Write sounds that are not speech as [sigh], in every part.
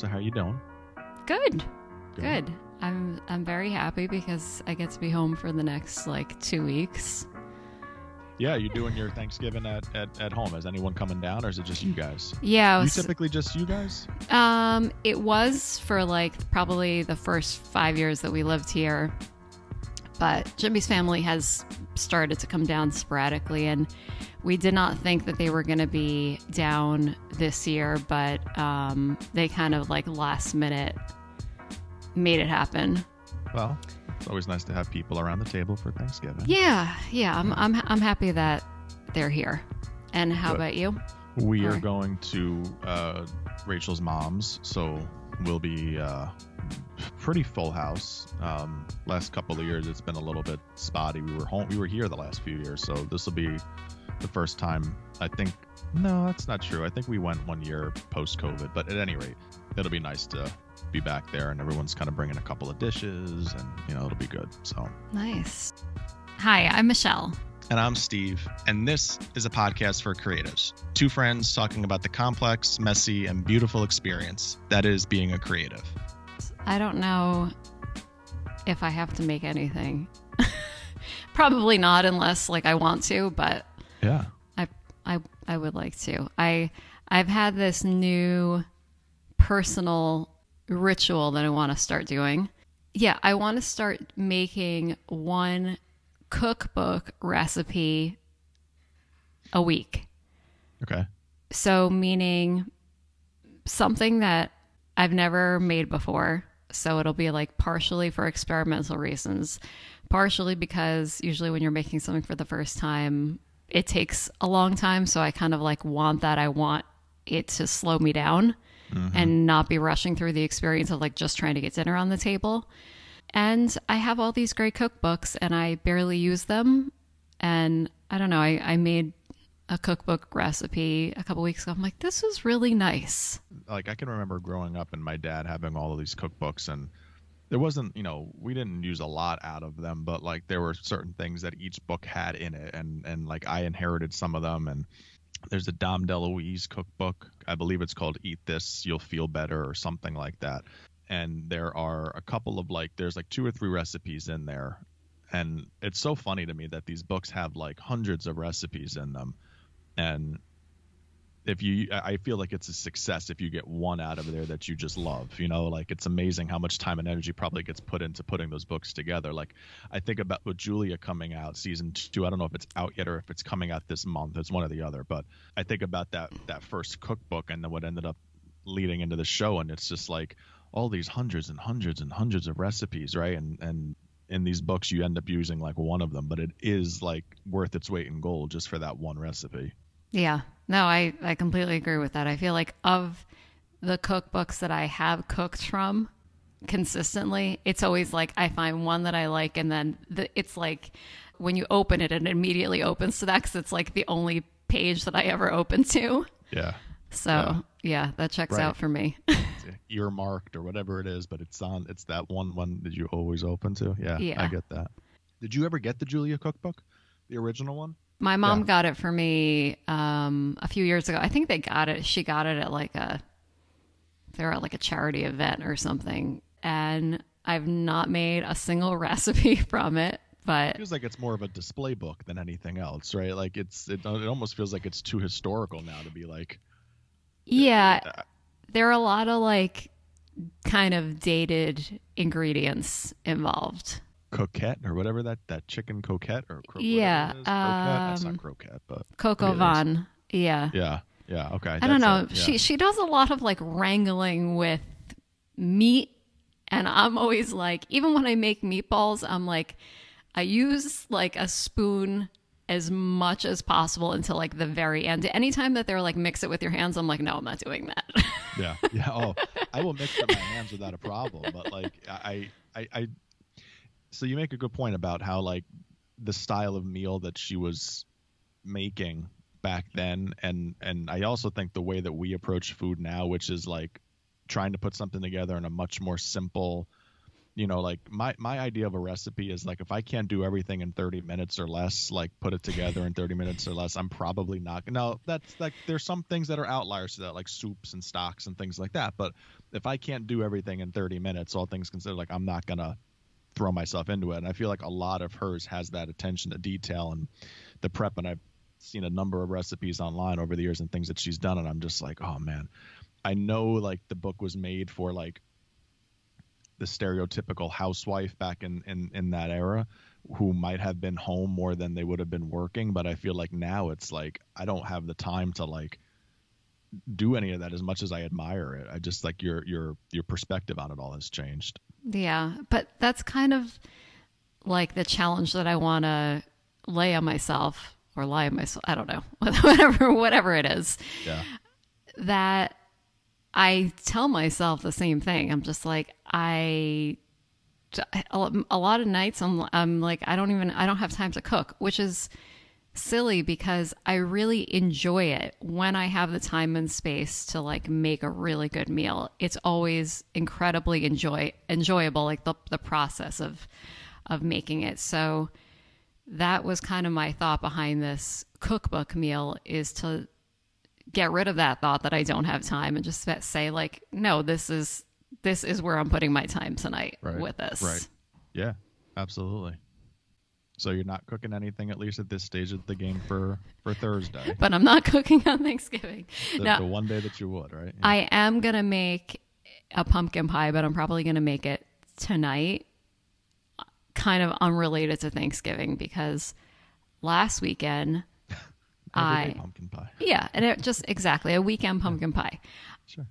So how you doing? Good. Good. I'm I'm very happy because I get to be home for the next like two weeks. Yeah, you're doing your Thanksgiving at, at, at home? Is anyone coming down, or is it just you guys? Yeah, I You typically just you guys? um, it was for like probably the first five years that we lived here, but Jimmy's family has started to come down sporadically, and we did not think that they were going to be down this year, but um, they kind of like last minute made it happen. Well, it's always nice to have people around the table for Thanksgiving. Yeah, yeah, I'm I'm I'm happy that they're here. And how about you? We are going to uh, Rachel's mom's, so we'll be uh, pretty full house. Um, last couple of years, it's been a little bit spotty. We were home, we were here the last few years, so this will be the first time. I think no, that's not true. I think we went one year post COVID, but at any rate, it'll be nice to be back there, and everyone's kind of bringing a couple of dishes, and you know it'll be good. So. Nice. Hi, I'm Michelle. And I'm Steve, and this is a podcast for creatives. Two friends talking about the complex, messy, and beautiful experience that is being a creative. I don't know if I have to make anything. [laughs] Probably not unless like I want to, but Yeah. I I I would like to. I I've had this new personal ritual that I want to start doing. Yeah, I want to start making one cookbook recipe a week. Okay. So, meaning something that I've never made before. So, it'll be like partially for experimental reasons, partially because usually when you're making something for the first time, it takes a long time. So, I kind of like want that. I want it to slow me down mm-hmm. and not be rushing through the experience of like just trying to get dinner on the table. And I have all these great cookbooks and I barely use them. And I don't know, I, I made a cookbook recipe a couple weeks ago. I'm like, this is really nice. Like I can remember growing up and my dad having all of these cookbooks and there wasn't, you know, we didn't use a lot out of them, but like there were certain things that each book had in it and and like I inherited some of them and there's a Dom DeLuise cookbook. I believe it's called Eat This, You'll Feel Better or something like that. And there are a couple of like there's like two or three recipes in there. And it's so funny to me that these books have like hundreds of recipes in them. And if you I feel like it's a success if you get one out of there that you just love. You know, like it's amazing how much time and energy probably gets put into putting those books together. Like I think about with Julia coming out season two. I don't know if it's out yet or if it's coming out this month. It's one or the other. But I think about that that first cookbook and then what ended up leading into the show, and it's just like all these hundreds and hundreds and hundreds of recipes, right? And and in these books you end up using like one of them, but it is like worth its weight in gold just for that one recipe. Yeah. No, I, I completely agree with that. I feel like of the cookbooks that I have cooked from consistently, it's always like I find one that I like, and then the, it's like when you open it, it immediately opens to that because it's like the only page that I ever open to. Yeah. So, Yeah. yeah, that checks Right. out for me. [laughs] earmarked or whatever it is, but it's on. It's that one one that you always open to. Yeah, Yeah. I get that. Did you ever get the Julia cookbook, the original one? My mom Yeah. got it for me um, a few years ago. I think they got it. She got it at like a they were at like a charity event or something, and I've not made a single [laughs] recipe from it. But it feels like it's more of a display book than anything else, right? Like it's it, it almost feels like it's too historical now to be like yeah, uh, there are a lot of like kind of dated ingredients involved. Croquette or whatever that that chicken coquette or cro- Yeah, it croquette. That's um, not croquette, but Coco. Van, yeah. yeah, yeah, okay. I don't know. it, She yeah. she does a lot of like wrangling with meat, and I'm always like, even when I make meatballs, I'm like, I use like a spoon as much as possible until like the very end. Anytime that they're like mix it with your hands, I'm like, no, I'm not doing that. yeah yeah oh i will mix with my [laughs] hands without a problem but like I, I i so you make a good point about how like the style of meal that she was making back mm-hmm. then and and i also think the way that we approach food now which is like trying to put something together in a much more simple you know like my my idea of a recipe is like if i can't do everything in 30 minutes or less like put it together in 30 minutes or less i'm probably not no that's like there's some things that are outliers to that like soups and stocks and things like that but if i can't do everything in 30 minutes all things considered like i'm not gonna throw myself into it. And i feel like a lot of hers has that attention to detail and the prep. And i've seen a number of recipes online over the years and things that she's done. And i'm just like oh man. I know like the book was made for like the stereotypical housewife back in, in in that era who might have been home more than they would have been working. But i feel like now it's like i don't have the time to like do any of that as much as i admire it i just like your your your perspective on it all has changed Yeah, but that's kind of like the challenge that I want to lay on myself or lie on myself. I don't know, [laughs] whatever, whatever it is. yeah That I tell myself the same thing. I'm just like I. A lot of nights I'm I'm like I don't even I don't have time to cook, which is silly because I really enjoy it when I have the time and space to like make a really good meal. It's always incredibly enjoy enjoyable, like the the process of of making it. So that was kind of my thought behind this cookbook meal is to get rid of that thought that I don't have time and just say like, no, this is this is where I'm putting my time tonight Right, with this. right. yeah absolutely so you're not cooking anything at least at this stage of the game for for thursday [laughs] But I'm not cooking on Thanksgiving. the, Now, the one day that you would right Yeah. I am gonna make a pumpkin pie, but I'm probably gonna make it tonight, kind of unrelated to Thanksgiving because last weekend, [laughs] I pumpkin pie [laughs] yeah, and it just exactly a weekend pumpkin pie. sure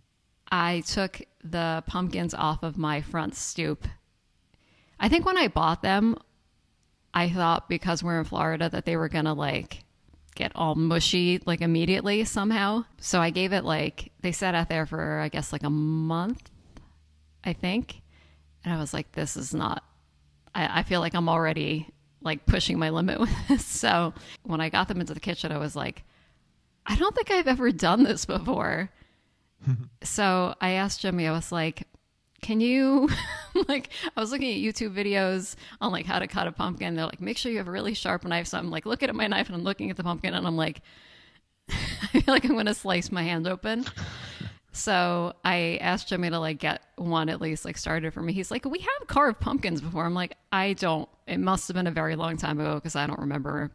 I took the pumpkins off of my front stoop. I think when I bought them, I thought because we're in Florida that they were gonna like get all mushy like immediately somehow. So I gave it like they sat out there for I guess like a month, I think. And I was like, this is not I, I feel like I'm already like pushing my limit with [laughs] this. So when I got them into the kitchen, I was like, I don't think I've ever done this before. [laughs] so I asked Jimmy, I was like, can you [laughs] like I was looking at YouTube videos on like how to cut a pumpkin. They're like, make sure you have a really sharp knife. So I'm like looking at my knife and I'm looking at the pumpkin and I'm like, [laughs] I feel like I'm gonna slice my hand open. So I asked Jimmy to like get one at least like started for me. He's like, we have carved pumpkins before. I'm like, I don't. It must have been a very long time ago because I don't remember.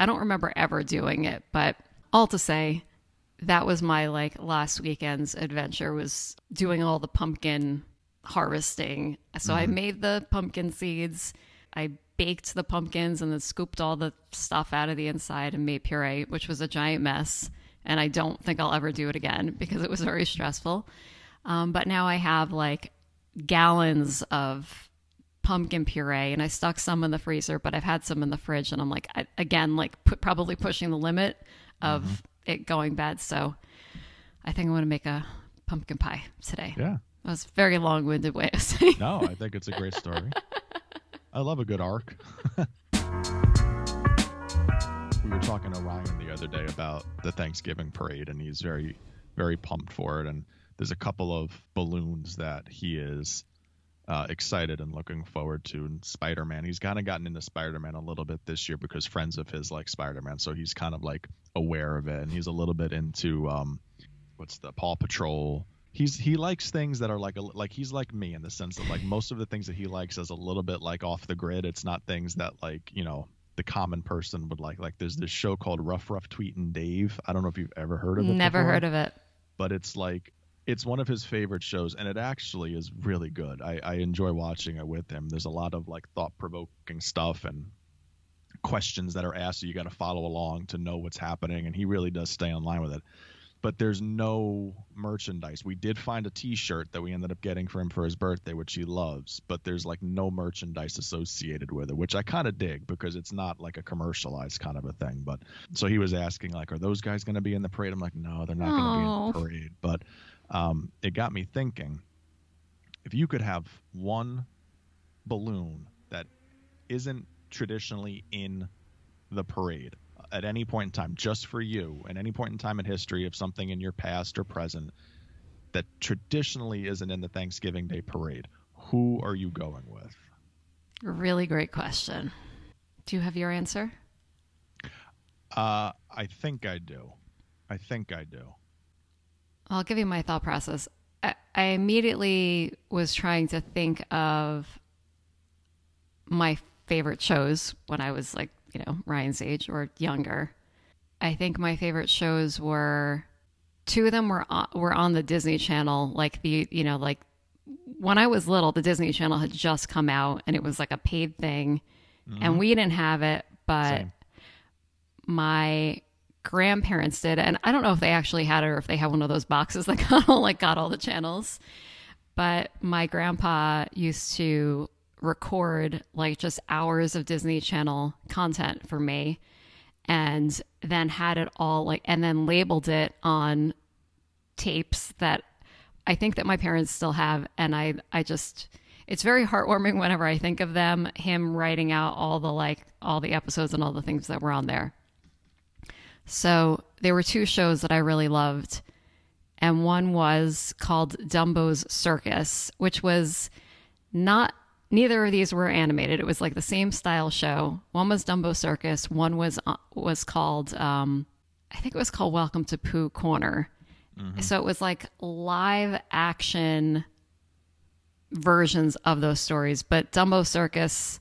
I don't remember ever doing it. But all to say, that was my like last weekend's adventure was doing all the pumpkin harvesting. So I made the pumpkin seeds. I baked the pumpkins and then scooped all the stuff out of the inside and made puree, which was a giant mess. And I don't think I'll ever do it again [laughs] because it was very stressful. Um, but now I have like gallons of pumpkin puree and I stuck some in the freezer, but I've had some in the fridge and I'm like, I, again, like pu- probably pushing the limit of it going bad. So I think I'm going to make a pumpkin pie today. yeah That was a very long winded way of saying No, I think it's a great story. [laughs] I love a good arc. [laughs] we were talking to Ryan the other day about the Thanksgiving parade, and he's very, very pumped for it. And there's a couple of balloons that he is uh, excited and looking forward to. And Spider Man, he's kind of gotten into Spider Man a little bit this year because friends of his like Spider Man, so he's kind of like aware of it, and he's a little bit into um, what's the Paw Patrol. He's he likes things that are like a, like he's like me in the sense that like most of the things that he likes is a little bit like off the grid. It's not things that like you know the common person would like. Like there's this show called Ruff Ruff Tweet and Dave. I don't know if you've ever heard of it. Never before, heard of it. but it's like it's one of his favorite shows and it actually is really good. I, I enjoy watching it with him. There's a lot of like thought provoking stuff and questions that are asked so you got to follow along to know what's happening and he really does stay on line with it but there's no merchandise. We did find a t-shirt that we ended up getting for him for his birthday which he loves but there's like no merchandise associated with it which i kind of dig because it's not like a commercialized kind of a thing but so he was asking like are those guys going to be in the parade? I'm like no they're not going to be in the parade but um, it got me thinking if you could have one balloon that isn't traditionally in the parade at any point in time, just for you, at any point in time in history of something in your past or present that traditionally isn't in the Thanksgiving Day parade, Who are you going with? Really great question. Do you have your answer? Uh, I think I do. I think I do. I'll give you my thought process. I, I immediately was trying to think of my favorite shows when I was like, you know, Ryan's age or younger. I think my favorite shows were two of them were on, were on the Disney Channel, like the you know like when I was little, the Disney Channel had just come out and it was like a paid thing, and mm-hmm. we didn't have it, but Same. my grandparents did, and I don't know if they actually had it or if they had one of those boxes [laughs] that got all like got all the channels. But my grandpa used to record like just hours of Disney Channel content for me and then had it all like and then labeled it on tapes that I think that my parents still have and I I just it's very heartwarming whenever I think of them him writing out all the like all the episodes and all the things that were on there. So there were two shows that I really loved and one was called Dumbo's Circus, which was not neither of these were animated. It was like the same style show. One was Dumbo Circus. One was uh, was called um, I think it was called Welcome to Pooh Corner. So it was like live action versions of those stories. But Dumbo Circus,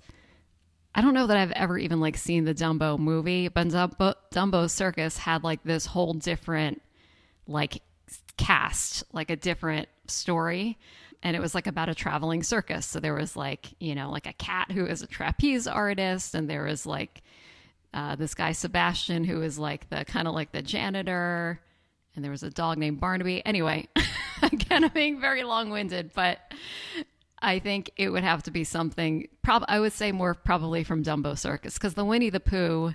I don't know that I've ever even like seen the Dumbo movie, but Dumbo, Dumbo Circus had like this whole different like cast, like a different story. And it was like about a traveling circus. So there was like, you know, like a cat who is a trapeze artist, and there was like uh, this guy Sebastian who is like the kind of like the janitor, and there was a dog named Barnaby. Anyway, [laughs] again, I'm being very long winded, but I think it would have to be something. Prob I would say more probably from Dumbo Circus because the Winnie the Pooh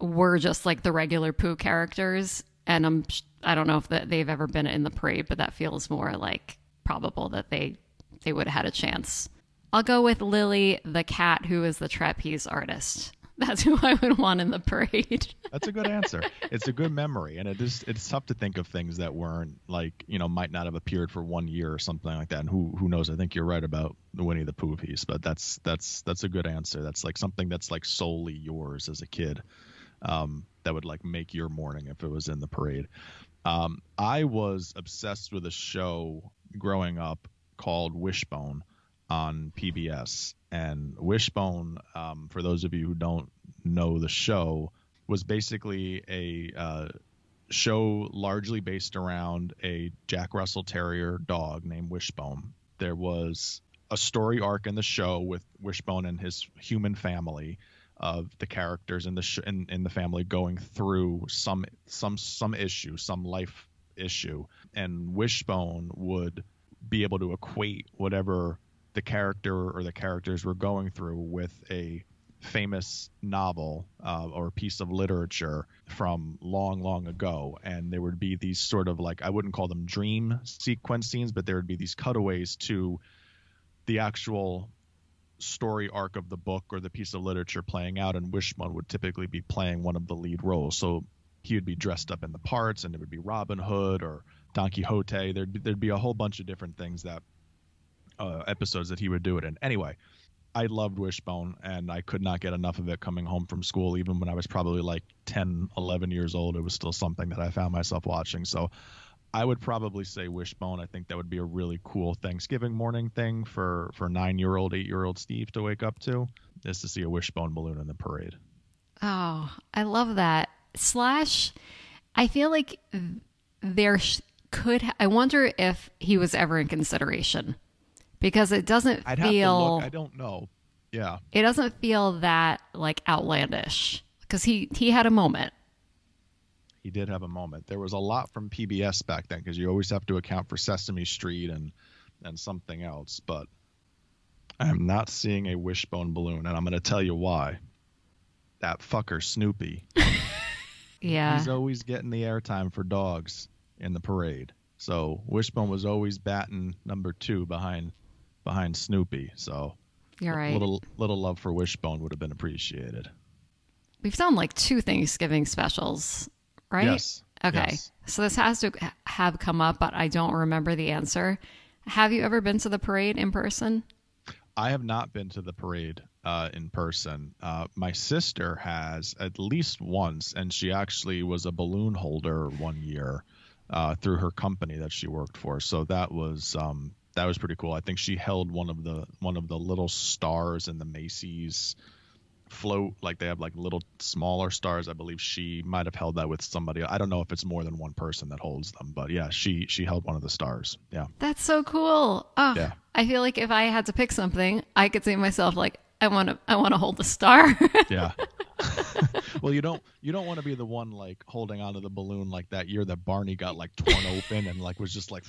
were just like the regular Pooh characters, and I'm I don't know if they've ever been in the parade, but that feels more like probable that they they would have had a chance. I'll go with Lily the cat, who is the trapeze artist. [laughs] That's who I would want in the parade. [laughs] That's a good answer. it's a good memory, and it is it's tough to think of things that weren't like you know might not have appeared for one year or something like that. And who who knows? I think you're right about the Winnie the Pooh piece, but that's that's that's a good answer. That's like something that's like solely yours as a kid. Um, that would like make your morning if it was in the parade. Um, I was obsessed with a show growing up called Wishbone on PBS. And Wishbone, um, for those of you who don't know the show, was basically a uh, show largely based around a Jack Russell Terrier dog named Wishbone. There was a story arc in the show with Wishbone and his human family of the characters in the sh- in, in the family going through some some some issue, some life issue, and Wishbone would be able to equate whatever the character or the characters were going through with a famous novel uh, or piece of literature from long, long ago. And there would be these sort of like, I wouldn't call them dream sequence scenes, but there would be these cutaways to the actual story arc of the book or the piece of literature playing out. And Wishbone would typically be playing one of the lead roles. So he would be dressed up in the parts and it would be Robin Hood or Don Quixote. There'd be, there'd be a whole bunch of different things that uh, episodes that he would do it in. Anyway, I loved Wishbone and I could not get enough of it coming home from school. Even when I was probably like 10, 11 years old, it was still something that I found myself watching. So I would probably say Wishbone. I think that would be a really cool Thanksgiving morning thing for, for nine year old, eight year old Steve to wake up to is to see a Wishbone balloon in the parade. Oh, I love that. Slash, I feel like there sh- could, I wonder if he was ever in consideration because it doesn't I'd feel look. I don't know. Yeah. it doesn't feel that like outlandish because he he had a moment he did have a moment. There was a lot from PBS back then because you always have to account for Sesame Street and and something else. But I am not seeing a wishbone balloon, and I'm going to tell you why. That fucker Snoopy. [laughs] yeah He's always getting the airtime for dogs in the parade. So Wishbone was always batting number two behind behind Snoopy. So you're right little little love for Wishbone would have been appreciated. we've done like two thanksgiving specials right Yes. okay yes. so this has to have come up but i don't remember the answer Have you ever been to the parade in person? I have not been to the parade uh, in person. Uh, my sister has at least once, and she actually was a balloon holder one year uh, through her company that she worked for. So that was um, that was pretty cool. I think she held one of the one of the little stars in the Macy's float like they have like little smaller stars. I believe she might have held that with somebody. I don't know if it's more than one person that holds them but yeah she she held one of the stars. Yeah. That's so cool. Oh, Yeah. I feel like if I had to pick something, I could say myself like, I want to, I want to hold the star. [laughs] yeah. [laughs] Well you don't you don't want to be the one like holding onto the balloon like that. Year that barney got like torn open and like was just like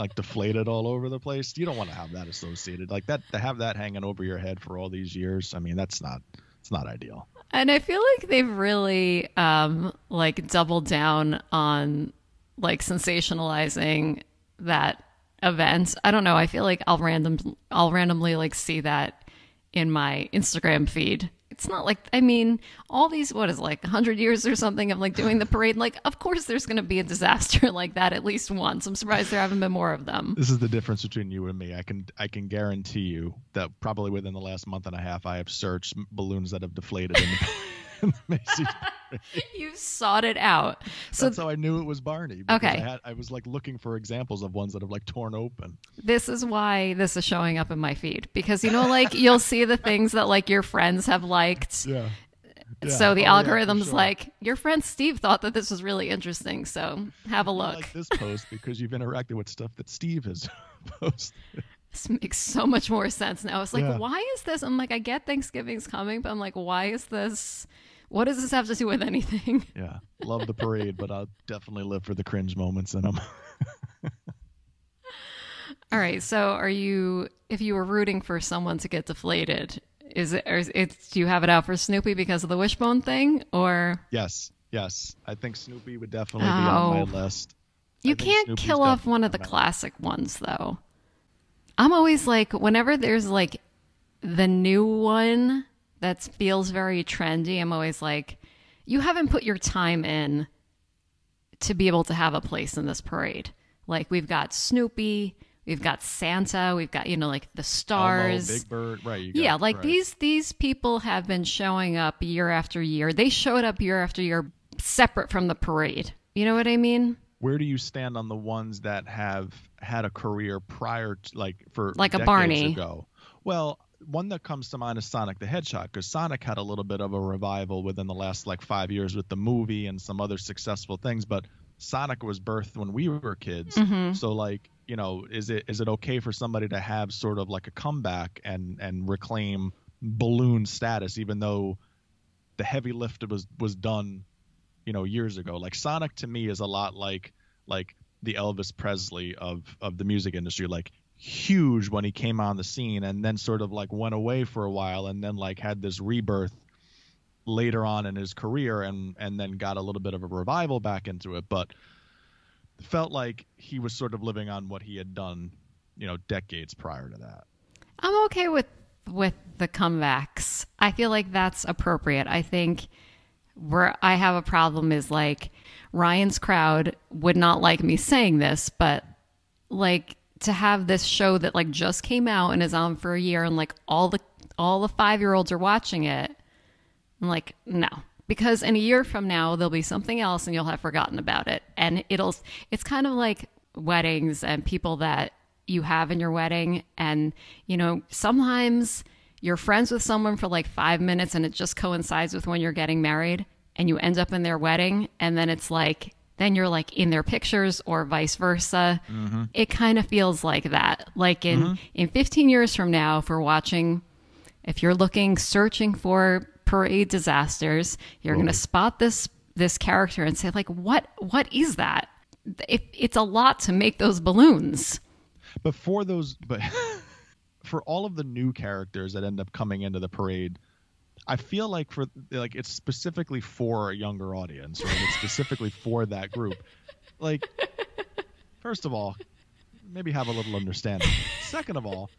like deflated all over the place you don't want to have that associated like that to have that hanging over your head for all these years i mean that's not it's not ideal and I feel like they've really, um, like doubled down on like sensationalizing that event. I don't know. I feel like I'll random, I'll randomly like see that in my Instagram feed. It's not like I mean, all these what is it, like 100 years or something of like doing the parade. Like, of course, there's going to be a disaster [laughs] like that at least once. I'm surprised there haven't been more of them. this is the difference between you and me i can i can guarantee you that probably within the last month and a half i have searched balloons that have deflated in the, [laughs] [laughs] in the Macy's [laughs] You sought it out. So That's how I knew it was Barney. Okay. I, had, I was like looking for examples of ones that have like torn open. this is why this is showing up in my feed because you know, like you'll see the things that like your friends have liked. Yeah. So the Oh, yeah, algorithm's sure. like, your friend Steve thought that this was really interesting. So have a look. like this post because you've interacted with stuff that Steve has [laughs] posted. This makes so much more sense now. It's like, Yeah. why is this? I'm like, I get Thanksgiving's coming, but I'm like, why is this? What does this have to do with anything? [laughs] Yeah. Love the parade, but I'll definitely live for the cringe moments in them. [laughs] All right. So are you, if you were rooting for someone to get deflated, is it, or is it, do you have it out for Snoopy because of the wishbone thing or? yes. Yes. I think Snoopy would definitely be on Oh. my list. You can't Snoopy's kill off one of the on my list. classic ones, though. I'm always like, whenever there's like the new one that feels very trendy, I'm always like, you haven't put your time in to be able to have a place in this parade. Like, we've got Snoopy, we've got Santa, we've got, you know, like the Elmo, stars. Big Bird. Right. You got, yeah, like right. these these people have been showing up year after year. They showed up year after year separate from the parade. You know what I mean? Where do you stand on the ones that have had a career prior to, like, for Like a Barney. ago? Well, one that comes to mind is Sonic the Hedgehog because Sonic had a little bit of a revival within the last like five years with the movie and some other successful things. But Sonic was birthed when we were kids, Mm-hmm. so like you know, is it is it okay for somebody to have sort of like a comeback and and reclaim balloon status, even though the heavy lift was was done, you know, years ago? Like Sonic to me is a lot like like the Elvis Presley of of the music industry, like huge when he came on the scene and then sort of like went away for a while and then like had this rebirth later on in his career and and then got a little bit of a revival back into it but felt like he was sort of living on what he had done you know decades prior to that I'm okay with with the comebacks. I feel like that's appropriate. I think where I have a problem is like Ryan's crowd would not like me saying this, but like to have this show that like just came out and is on for a year and like all the all the 5-year-olds are watching it. I'm like, no. Because in a year from now there'll be something else and you'll have forgotten about it. And it'll it's kind of like weddings and people that you have in your wedding and you know, sometimes you're friends with someone for like 5 minutes and it just coincides with when you're getting married and you end up in their wedding and then it's like then you're like in their pictures or vice versa. Mm-hmm. It kind of feels like that. Like in mm-hmm. in 15 years from now if we're watching if you're looking searching for parade disasters you're going to spot this this character and say like what what is that? It, it's a lot to make those balloons. But for those but [laughs] for all of the new characters that end up coming into the parade i feel like for like it's specifically for a younger audience right it's specifically for that group like first of all maybe have a little understanding second of all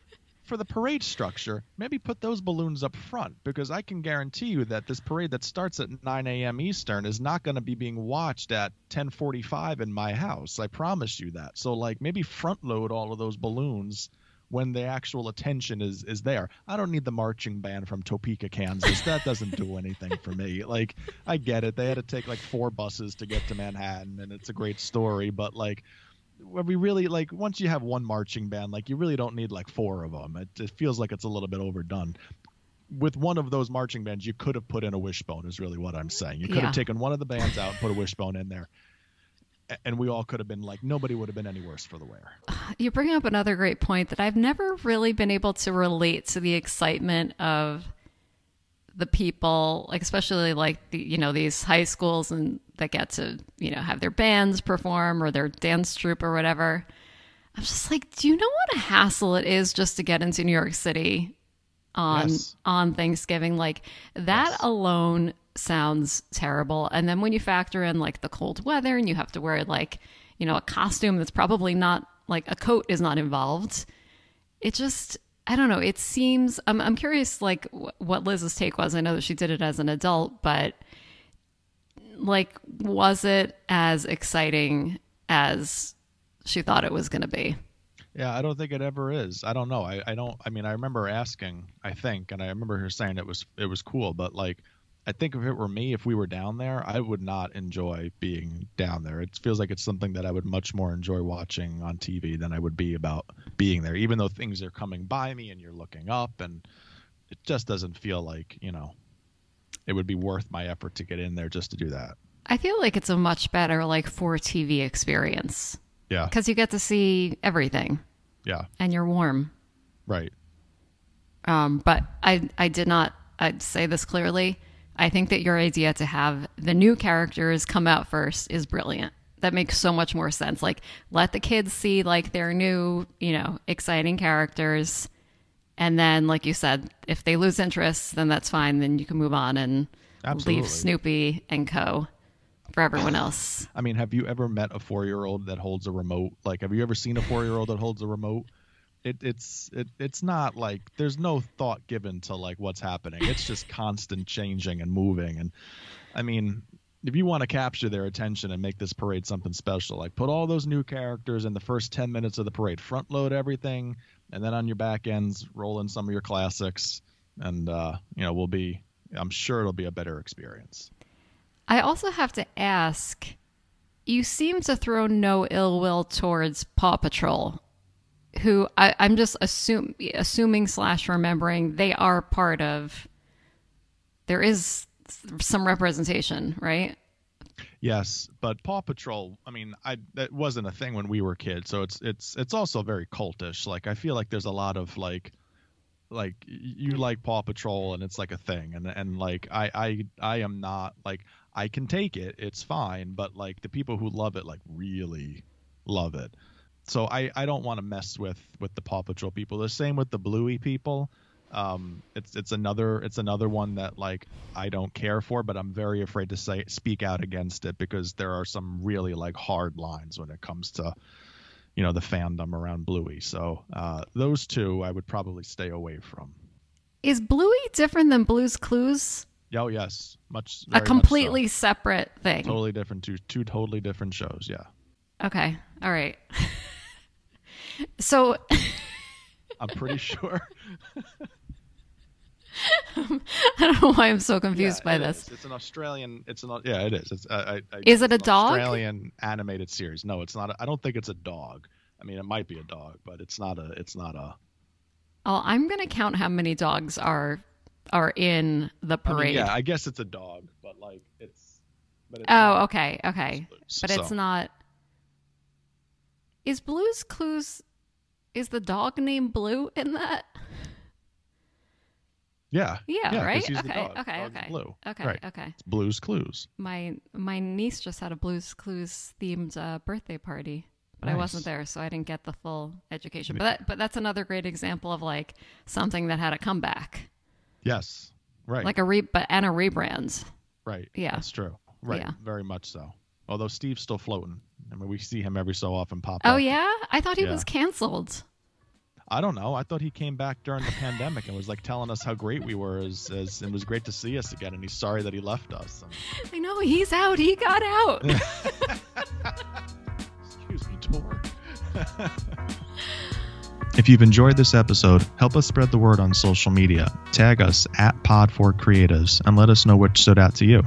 for the parade structure, maybe put those balloons up front because I can guarantee you that this parade that starts at 9 a.m. Eastern is not going to be being watched at 10:45 in my house. I promise you that. So like maybe front load all of those balloons when the actual attention is is there. I don't need the marching band from Topeka, Kansas. That doesn't do anything for me. Like I get it. They had to take like four buses to get to Manhattan and it's a great story, but like we really like once you have one marching band, like you really don't need like four of them. It, it feels like it's a little bit overdone. With one of those marching bands, you could have put in a wishbone. Is really what I'm saying. You could Yeah. have taken one of the bands out and put a wishbone in there, and we all could have been like nobody would have been any worse for the wear. You bring up another great point that I've never really been able to relate to the excitement of the people, like especially like the you know these high schools and that get to you know have their bands perform or their dance troupe or whatever. I'm just like, do you know what a hassle it is just to get into New York City on Yes. on Thanksgiving? Like that Yes. alone sounds terrible. And then when you factor in like the cold weather and you have to wear like, you know, a costume that's probably not like a coat is not involved. It just I don't know. It seems I'm I'm curious like wh- what Liz's take was. I know that she did it as an adult, but like was it as exciting as she thought it was going to be? Yeah, I don't think it ever is. I don't know. I, I don't. I mean, I remember asking. I think, and I remember her saying it was it was cool. But like, I think if it were me, if we were down there, I would not enjoy being down there. It feels like it's something that I would much more enjoy watching on TV than I would be about being there. Even though things are coming by me and you're looking up, and it just doesn't feel like you know, it would be worth my effort to get in there just to do that. I feel like it's a much better like for TV experience Yeah. because you get to see everything Yeah. and you're warm. Right. Um, but I, I did not I'd say this clearly. I think that your idea to have the new characters come out first is brilliant. That makes so much more sense. Like let the kids see like their new, you know, exciting characters. And then, like you said, if they lose interest, then that's fine. Then you can move on and Absolutely. leave Snoopy and Co. for everyone [clears throat] else. I mean, have you ever met a four year old that holds a remote? Like, have you ever seen a four year old that holds a remote? It, it's it, it's not like there's no thought given to like what's happening. It's just constant changing and moving. And I mean, if you want to capture their attention and make this parade something special, like put all those new characters in the first ten minutes of the parade, front load everything, and then on your back ends roll in some of your classics, and uh, you know we'll be. I'm sure it'll be a better experience. I also have to ask you seem to throw no ill will towards Paw Patrol, who I, I'm just assume, assuming slash remembering they are part of. There is some representation, right? Yes, but Paw Patrol, I mean, I that wasn't a thing when we were kids, so it's it's it's also very cultish. Like I feel like there's a lot of like like you like Paw Patrol and it's like a thing and and like I I I am not like I can take it, it's fine, but like the people who love it like really love it. So I I don't want to mess with with the Paw Patrol people. The same with the Bluey people. Um it's it's another it's another one that like I don't care for, but I'm very afraid to say speak out against it because there are some really like hard lines when it comes to you know the fandom around Bluey. So uh, those two I would probably stay away from. Is Bluey different than Blue's Clues? Oh yes, much A very much so. completely separate thing. totally different two two totally different shows. Yeah, Okay. All right. [laughs] so I'm pretty sure. [laughs] I don't know why I'm so confused Yeah, by this. is. It's an Australian. It's an yeah, it is. It's I, I, I- Is it a dog? Australian animated series. No, it's not. A, I don't think it's a dog. I mean, it might be a dog, but it's not a. It's not a. Oh, I'm gonna count how many dogs are are in the I mean, parade. yeah, I guess it's a dog, but like it's. But it's oh, okay, okay, but it's so. not. Is Blue's Clues? Is the dog named Blue in that? Yeah. Yeah. right. he's the Okay, dog. okay, Dog's okay, Blue. okay, Right. okay. It's Blue's Clues. My my niece just had a Blue's Clues themed uh, birthday party, but I wasn't there, so I didn't get the full education. But that, but that's another great example of like something that had a comeback, Yes. Right. like a re but and a rebrand. right. yeah. That's true. Right. Yeah. Very much so. Although Steve's still floating. I mean, we see him every so often pop Oh up. yeah, I thought he Yeah. was canceled. I don't know. I thought he came back during the pandemic and was like telling us how great we were as, as it was great to see us again and he's sorry that he left us. I know he's out. He got out. [laughs] [laughs] Excuse me, Tor. [laughs] if you've enjoyed this episode, help us spread the word on social media. Tag us at Pod4Creatives and let us know what stood out to you.